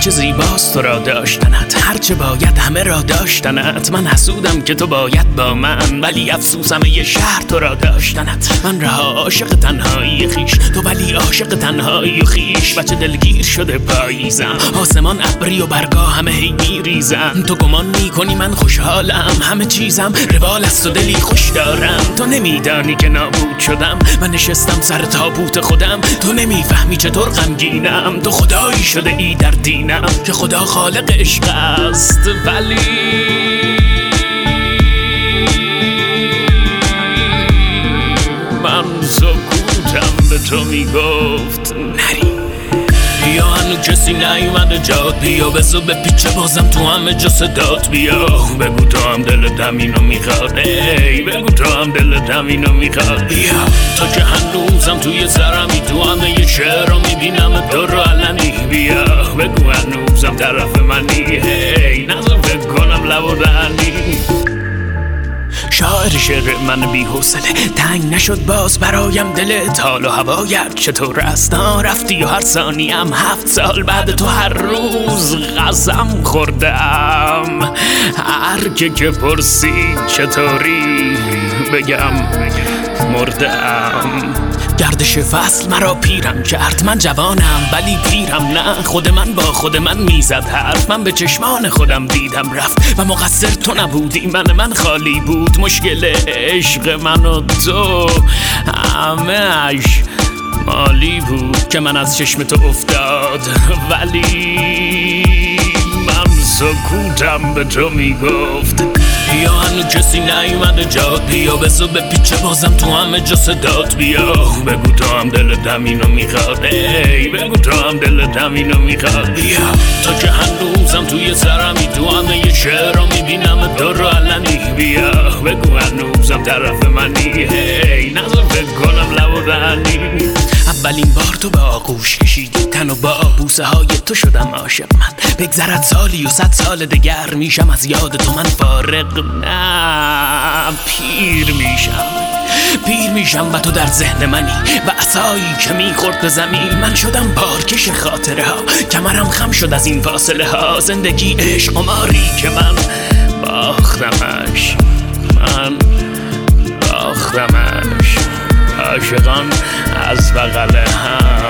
چه زیباست تو را داشتنت هرچه باید همه را داشتنت. من حسودم که تو باید با من ولی افسوسم یه شهر تو را داشتنت. من رها عاشق تنهایی خیش تو ولی عاشق تنهایی و خیش. بچه دلگیر شده پاییزم آسمان ابری و برگاه همه هی میریزم. تو گمان می‌کنی من خوشحالم همه چیزم روال است و دلی خوش دارم. تو نمیدانی که نابود شدم من نشستم سر تابوت خودم. تو نمی‌فهمی چطور غمگینم. تو خدایی شده ای در دینم که خدا خالق عشق است ولی من سکوتم به تو می‌گفت. نری. بیا هنو کسی نیومده جاد بیا بزو به پیچه بازم تو همه جا صدات بیا. بگو تو هم دل دمینو می‌خواد. ای بگو تو هم دل دمینو می‌خواد. بیا. تا که هنوزم توی سرمی تو همه یه شعر رو می‌بینم تو رو علنی. بیا بگو هنوزم طرف منی هی نظر فکر کنم لب و دهنی شاعر شعر من بی حوصله تنگ نشد باز برایم دل تال و هوایت چطور است رفتی و هر ثانیم هفت سال بعد تو هر روز غزم خوردم هر که که پرسید چطوری بگم مردم گردش فصل مرا پیرم کرد. من جوانم ولی پیرم نه. خود من با خود من می‌زد حرف. من به چشمان خودم دیدم رفت. و مقصر تو نبودی. من من خالی بود. مشکل عشق من و تو همهش مالی بود که من از چشم تو افتاد. ولی من سکوتم به تو می‌گفت. بیا هنو کسی نیومده جاد بیا بزو به پیچه بازم تو همه جا صدات بیا. بگو تو هم دل دمینو می‌خواد. ای بگو تو هم دل دمینو می‌خواد. بیا. تا که هنوزم توی سرمی تو همه یه شعر رو می‌بینم تو رو علنی. بیا. بگو هنوزم طرف منی. هی نظر فکر کنم لب و دهنی. اولین بار تو به آغوش کشیدی تن و با بوسه های تو شدم عاشق من. بگذرد سالی و صد سال دگر میشم از یاد تو من فارغ نه. پیر میشم پیر میشم و تو در ذهن منی و عصایی که می‌خورد به زمین. من شدم بارکش خاطره ها کمرم خم شد از این فاصله ها. زندگی عشق قماری که من باختمش من باختمش. عاشقان از بغل هم